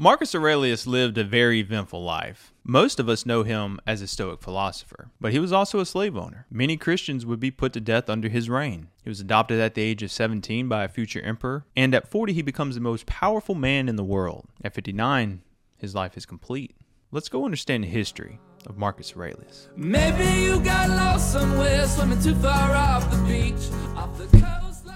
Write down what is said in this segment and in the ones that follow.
Marcus Aurelius lived a very eventful life. Most of us know him as a Stoic philosopher, but he was also a slave owner. Many Christians would be put to death under his reign. He was adopted at the age of 17 by a future emperor, and at 40 he becomes the most powerful man in the world. At 59, his life is complete. Let's go understand the history of Marcus Aurelius. Maybe you got lost somewhere, swimming too far off the beach, off the.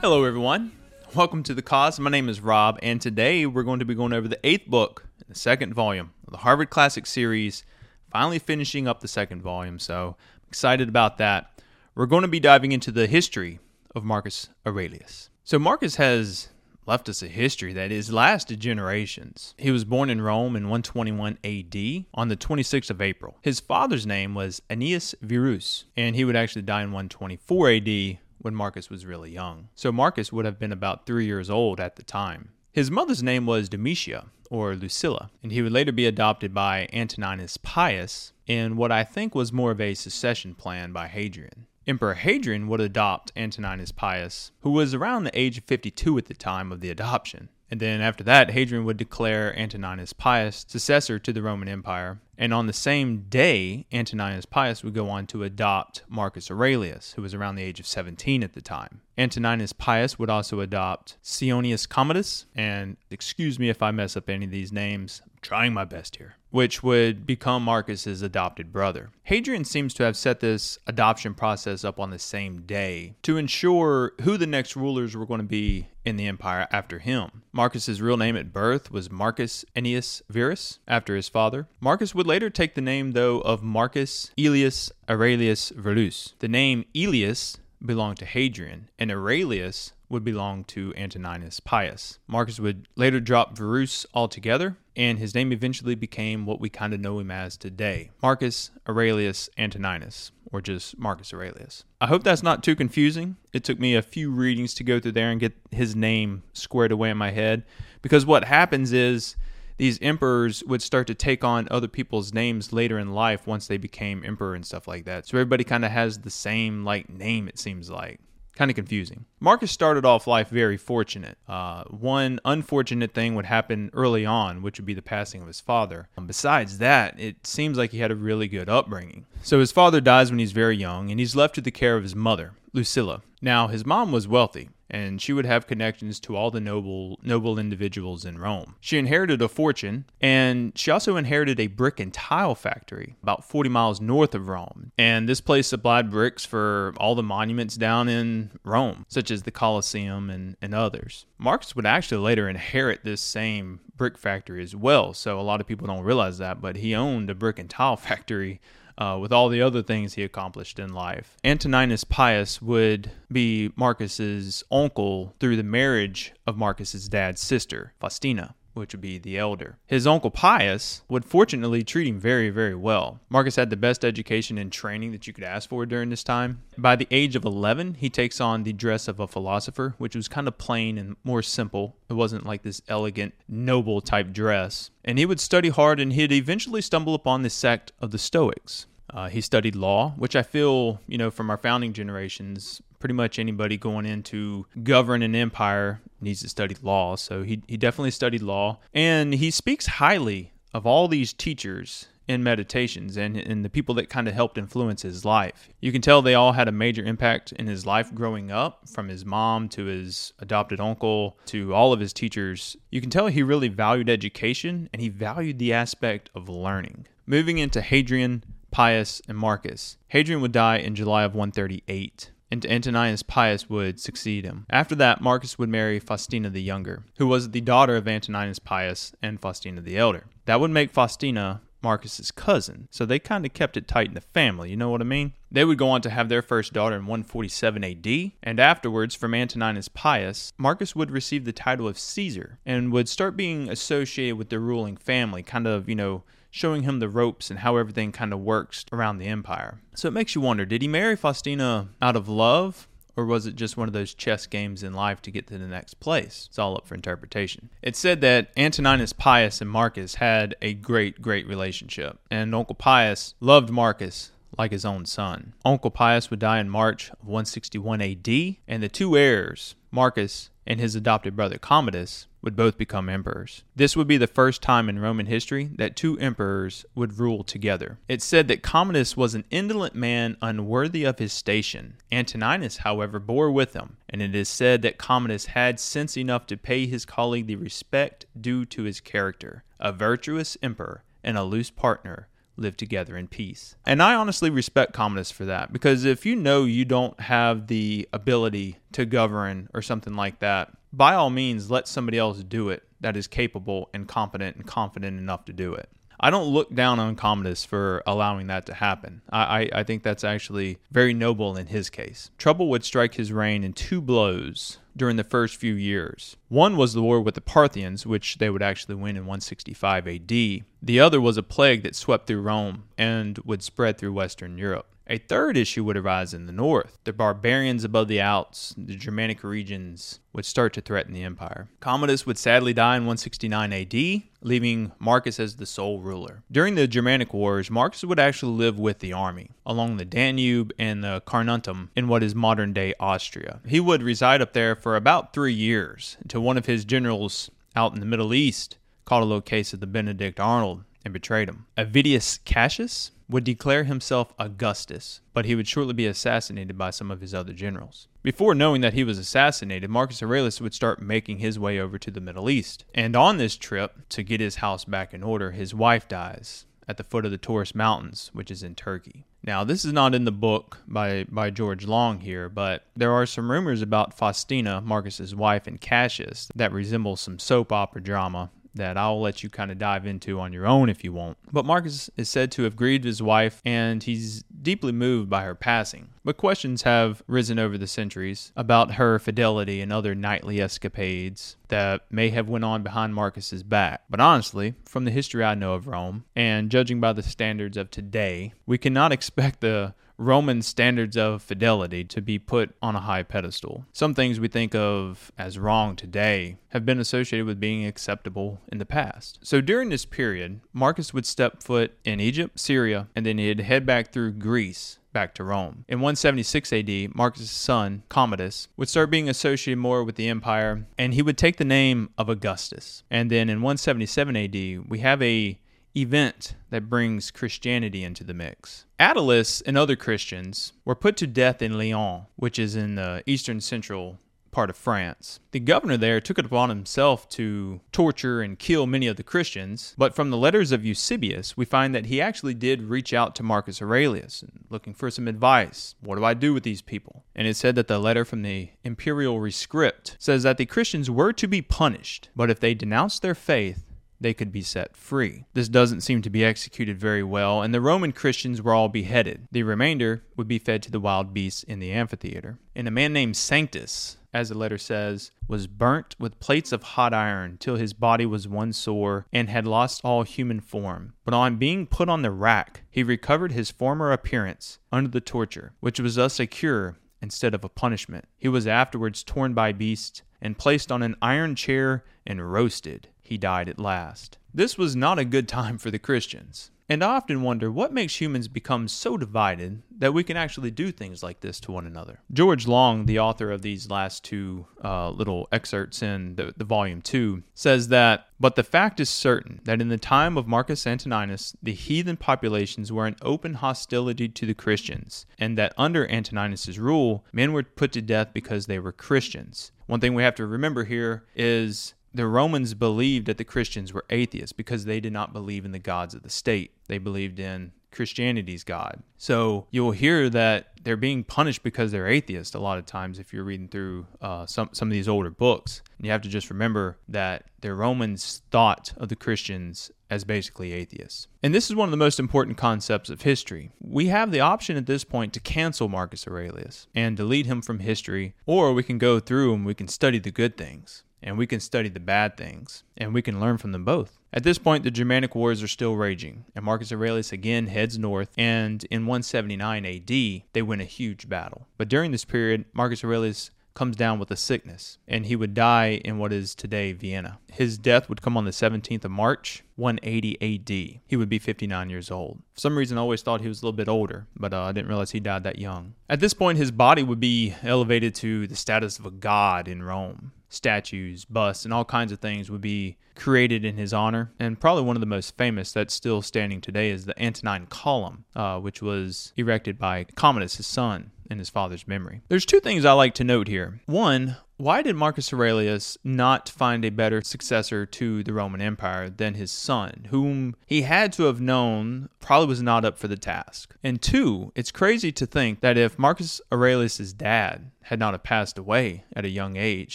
Hello, everyone. Welcome to the cause. My name is Rob, and today we're going to be going over the eighth book the second volume of the Harvard Classic series. Finally, finishing up the second volume, so I'm excited about that. We're going to be diving into the history of Marcus Aurelius. So, Marcus has left us a history that has lasted generations. He was born in Rome in 121 AD on the 26th of April. His father's name was Aeneas Verus, and he would actually die in 124 AD when Marcus was really young. So Marcus would have been about three years old at the time. His mother's name was Domitia, or Lucilla, and he would later be adopted by Antoninus Pius in what I think was more of a succession plan by Hadrian. Emperor Hadrian would adopt Antoninus Pius, who was around the age of 52 at the time of the adoption. And then after that, Hadrian would declare Antoninus Pius successor to the Roman Empire. And on the same day, Antoninus Pius would go on to adopt Marcus Aurelius, who was around the age of 17 at the time. Antoninus Pius would also adopt Ceionius Commodus, and excuse me if I mess up any of these names, I'm trying my best here, which would become Marcus's adopted brother. Hadrian seems to have set this adoption process up on the same day to ensure who the next rulers were going to be in the empire after him. Marcus's real name at birth was Marcus Ennius Verus, after his father. Marcus would later take the name, though, of Marcus Aelius Aurelius Verus. The name Aelius belonged to Hadrian, and Aurelius would belong to Antoninus Pius. Marcus would later drop Verus altogether, and his name eventually became what we kind of know him as today Marcus Aurelius Antoninus, or just Marcus Aurelius. I hope that's not too confusing. It took me a few readings to go through there and get his name squared away in my head, because what happens is these emperors would start to take on other people's names later in life once they became emperor and stuff like that. So everybody kind of has the same like name it seems like. Kind of confusing. Marcus started off life very fortunate. Uh, one unfortunate thing would happen early on, which would be the passing of his father. Um, besides that, it seems like he had a really good upbringing. So his father dies when he's very young, and he's left to the care of his mother, Lucilla. Now, his mom was wealthy, and she would have connections to all the noble noble individuals in Rome. She inherited a fortune, and she also inherited a brick and tile factory about 40 miles north of Rome. And this place supplied bricks for all the monuments down in Rome, such as the Colosseum and, and others. Marcus would actually later inherit this same brick factory as well, so a lot of people don't realize that, but he owned a brick and tile factory uh, with all the other things he accomplished in life. Antoninus Pius would be Marcus's uncle through the marriage of Marcus's dad's sister, Faustina which would be the elder. His uncle Pius would fortunately treat him very, very well. Marcus had the best education and training that you could ask for during this time. By the age of 11, he takes on the dress of a philosopher, which was kind of plain and more simple. It wasn't like this elegant, noble type dress. And he would study hard and he'd eventually stumble upon the sect of the Stoics. Uh, he studied law, which I feel, you know, from our founding generations, pretty much anybody going into govern an empire needs to study law. So he, he definitely studied law. And he speaks highly of all these teachers in meditations and, and the people that kind of helped influence his life. You can tell they all had a major impact in his life growing up, from his mom to his adopted uncle to all of his teachers. You can tell he really valued education and he valued the aspect of learning. Moving into Hadrian, Pius, and Marcus. Hadrian would die in July of 138 and Antoninus Pius would succeed him. After that, Marcus would marry Faustina the Younger, who was the daughter of Antoninus Pius and Faustina the Elder. That would make Faustina Marcus's cousin, so they kind of kept it tight in the family, you know what I mean? They would go on to have their first daughter in 147 AD, and afterwards, from Antoninus Pius, Marcus would receive the title of Caesar and would start being associated with the ruling family, kind of, you know, showing him the ropes and how everything kind of works around the empire. So it makes you wonder did he marry Faustina out of love? Or was it just one of those chess games in life to get to the next place? It's all up for interpretation. It's said that Antoninus Pius and Marcus had a great, great relationship, and Uncle Pius loved Marcus like his own son. Uncle Pius would die in March of 161 AD, and the two heirs, Marcus and his adopted brother Commodus would both become emperors. This would be the first time in Roman history that two emperors would rule together. It's said that Commodus was an indolent man unworthy of his station. Antoninus, however, bore with him, and it is said that Commodus had sense enough to pay his colleague the respect due to his character. A virtuous emperor and a loose partner live together in peace. And I honestly respect Commodus for that because if you know you don't have the ability to govern or something like that, by all means, let somebody else do it that is capable and competent and confident enough to do it. I don't look down on Commodus for allowing that to happen. I, I, I, think that's actually very noble in his case. Trouble would strike his reign in two blows during the first few years. One was the war with the Parthians, which they would actually win in 165 AD. The other was a plague that swept through Rome and would spread through Western Europe. A third issue would arise in the north. The barbarians above the Alps, the Germanic regions, would start to threaten the empire. Commodus would sadly die in 169 AD, leaving Marcus as the sole ruler. During the Germanic Wars, Marcus would actually live with the army along the Danube and the Carnuntum in what is modern day Austria. He would reside up there for about three years until one of his generals out in the Middle East caught a low case of the Benedict Arnold and betrayed him. Avidius Cassius would declare himself Augustus, but he would shortly be assassinated by some of his other generals. Before knowing that he was assassinated, Marcus Aurelius would start making his way over to the Middle East. And on this trip, to get his house back in order, his wife dies at the foot of the Taurus Mountains, which is in Turkey. Now, this is not in the book by, by George Long here, but there are some rumors about Faustina, Marcus's wife, and Cassius that resemble some soap opera drama that I'll let you kind of dive into on your own if you want. But Marcus is said to have grieved his wife and he's deeply moved by her passing. But questions have risen over the centuries about her fidelity and other nightly escapades that may have went on behind Marcus's back. But honestly, from the history I know of Rome and judging by the standards of today, we cannot expect the Roman standards of fidelity to be put on a high pedestal. Some things we think of as wrong today have been associated with being acceptable in the past. So during this period, Marcus would step foot in Egypt, Syria, and then he'd head back through Greece back to Rome. In 176 AD, Marcus's son, Commodus, would start being associated more with the empire, and he would take the name of Augustus. And then in 177 AD, we have a event that brings Christianity into the mix. Attalus and other Christians were put to death in Lyon, which is in the eastern central part of France. The governor there took it upon himself to torture and kill many of the Christians, but from the letters of Eusebius, we find that he actually did reach out to Marcus Aurelius looking for some advice. What do I do with these people? And it said that the letter from the imperial rescript says that the Christians were to be punished, but if they denounced their faith, they could be set free. This doesn't seem to be executed very well, and the Roman Christians were all beheaded. The remainder would be fed to the wild beasts in the amphitheater. And a man named Sanctus, as the letter says, was burnt with plates of hot iron till his body was one sore and had lost all human form. But on being put on the rack, he recovered his former appearance under the torture, which was thus a cure instead of a punishment. He was afterwards torn by beasts and placed on an iron chair and roasted he died at last. This was not a good time for the Christians. And I often wonder what makes humans become so divided that we can actually do things like this to one another. George Long, the author of these last two uh, little excerpts in the, the volume two, says that, but the fact is certain that in the time of Marcus Antoninus, the heathen populations were in open hostility to the Christians, and that under Antoninus's rule, men were put to death because they were Christians. One thing we have to remember here is the Romans believed that the Christians were atheists because they did not believe in the gods of the state. They believed in Christianity's God. So you'll hear that they're being punished because they're atheists a lot of times if you're reading through uh, some some of these older books. And you have to just remember that the Romans thought of the Christians as basically atheists. And this is one of the most important concepts of history. We have the option at this point to cancel Marcus Aurelius and delete him from history, or we can go through and we can study the good things and we can study the bad things, and we can learn from them both. At this point, the Germanic wars are still raging, and Marcus Aurelius again heads north, and in 179 AD, they win a huge battle. But during this period, Marcus Aurelius comes down with a sickness, and he would die in what is today Vienna. His death would come on the 17th of March, 180 AD. He would be 59 years old. For some reason, I always thought he was a little bit older, but uh, I didn't realize he died that young. At this point, his body would be elevated to the status of a god in Rome statues, busts, and all kinds of things would be created in his honor. And probably one of the most famous that's still standing today is the Antonine Column, uh, which was erected by Commodus, his son, in his father's memory. There's two things I like to note here. One, why did Marcus Aurelius not find a better successor to the Roman Empire than his son, whom he had to have known probably was not up for the task? And two, it's crazy to think that if Marcus Aurelius's dad had not have passed away at a young age,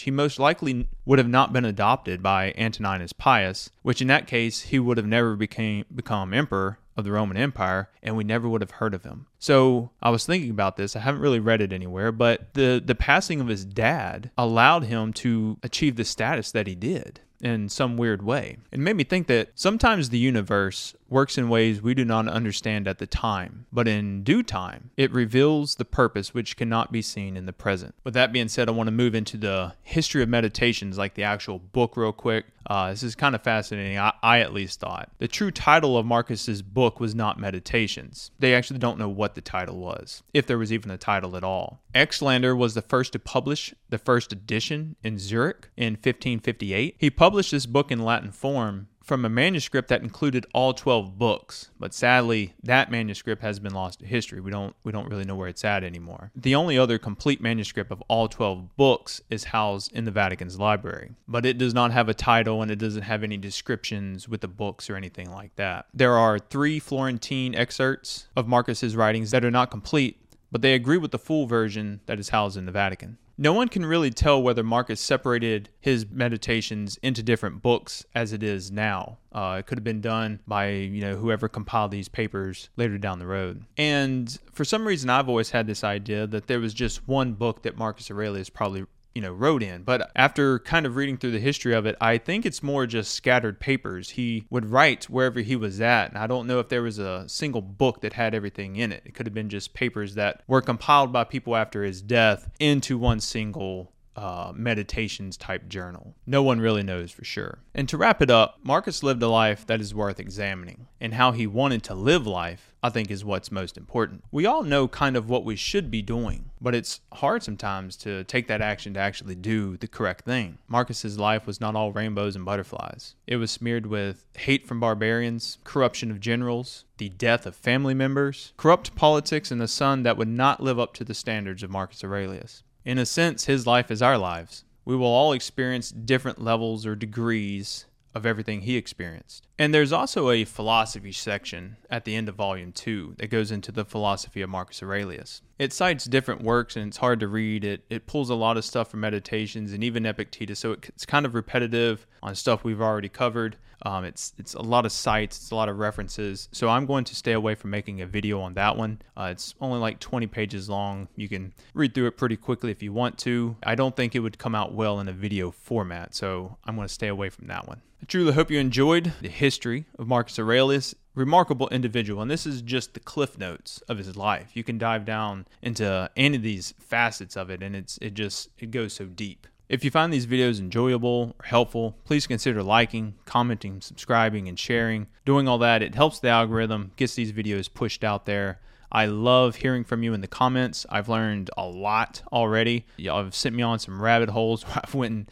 he most likely would have not been adopted by Antoninus Pius, which in that case he would have never became become emperor of the Roman Empire, and we never would have heard of him. So I was thinking about this. I haven't really read it anywhere, but the the passing of his dad allowed him to achieve the status that he did in some weird way. It made me think that sometimes the universe works in ways we do not understand at the time, but in due time, it reveals the purpose which cannot be seen in the present. With that being said, I want to move into the history of meditations, like the actual book, real quick. Uh, this is kind of fascinating. I, I at least thought the true title of Marcus's book was not Meditations. They actually don't know what the title was, if there was even a title at all. Xylander was the first to publish the first edition in Zurich in 1558. He published this book in Latin form from a manuscript that included all 12 books but sadly that manuscript has been lost to history. We don't we don't really know where it's at anymore. The only other complete manuscript of all 12 books is housed in the Vatican's library but it does not have a title and it doesn't have any descriptions with the books or anything like that. There are 3 Florentine excerpts of Marcus's writings that are not complete but they agree with the full version that is housed in the Vatican no one can really tell whether Marcus separated his meditations into different books as it is now. Uh, it could have been done by you know whoever compiled these papers later down the road. And for some reason, I've always had this idea that there was just one book that Marcus Aurelius probably you know wrote in but after kind of reading through the history of it i think it's more just scattered papers he would write wherever he was at and i don't know if there was a single book that had everything in it it could have been just papers that were compiled by people after his death into one single uh, meditations type journal. No one really knows for sure. And to wrap it up, Marcus lived a life that is worth examining, and how he wanted to live life, I think, is what's most important. We all know kind of what we should be doing, but it's hard sometimes to take that action to actually do the correct thing. Marcus's life was not all rainbows and butterflies. It was smeared with hate from barbarians, corruption of generals, the death of family members, corrupt politics, and a son that would not live up to the standards of Marcus Aurelius. In a sense, his life is our lives. We will all experience different levels or degrees of everything he experienced. And there's also a philosophy section at the end of volume 2 that goes into the philosophy of Marcus Aurelius. It cites different works and it's hard to read. It it pulls a lot of stuff from meditations and even Epictetus, so it, it's kind of repetitive on stuff we've already covered. Um, it's it's a lot of cites, it's a lot of references. So I'm going to stay away from making a video on that one. Uh, it's only like 20 pages long. You can read through it pretty quickly if you want to. I don't think it would come out well in a video format, so I'm going to stay away from that one. I truly hope you enjoyed the history of Marcus Aurelius. Remarkable individual, and this is just the cliff notes of his life. You can dive down into any of these facets of it, and it's it just it goes so deep. If you find these videos enjoyable or helpful, please consider liking, commenting, subscribing, and sharing. Doing all that, it helps the algorithm, gets these videos pushed out there. I love hearing from you in the comments. I've learned a lot already. Y'all have sent me on some rabbit holes where I've went and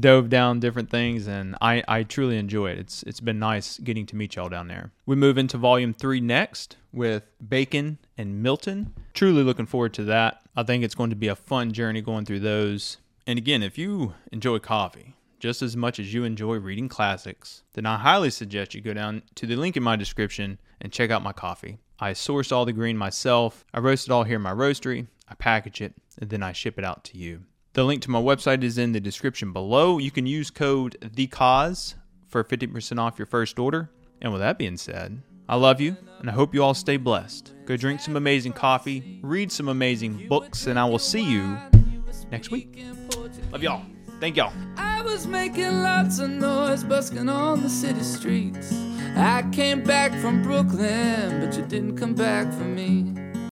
dove down different things, and I, I truly enjoy it. It's it's been nice getting to meet y'all down there. We move into volume three next with Bacon and Milton. Truly looking forward to that. I think it's going to be a fun journey going through those. And again, if you enjoy coffee just as much as you enjoy reading classics, then I highly suggest you go down to the link in my description and check out my coffee. I source all the green myself. I roast it all here in my roastery. I package it and then I ship it out to you. The link to my website is in the description below. You can use code the cause for 50% off your first order. And with that being said, I love you and I hope you all stay blessed. Go drink some amazing coffee, read some amazing books, and I will see you next week. Love y'all. Thank y'all. I was making lots of noise, busking on the city streets. I came back from Brooklyn, but you didn't come back for me.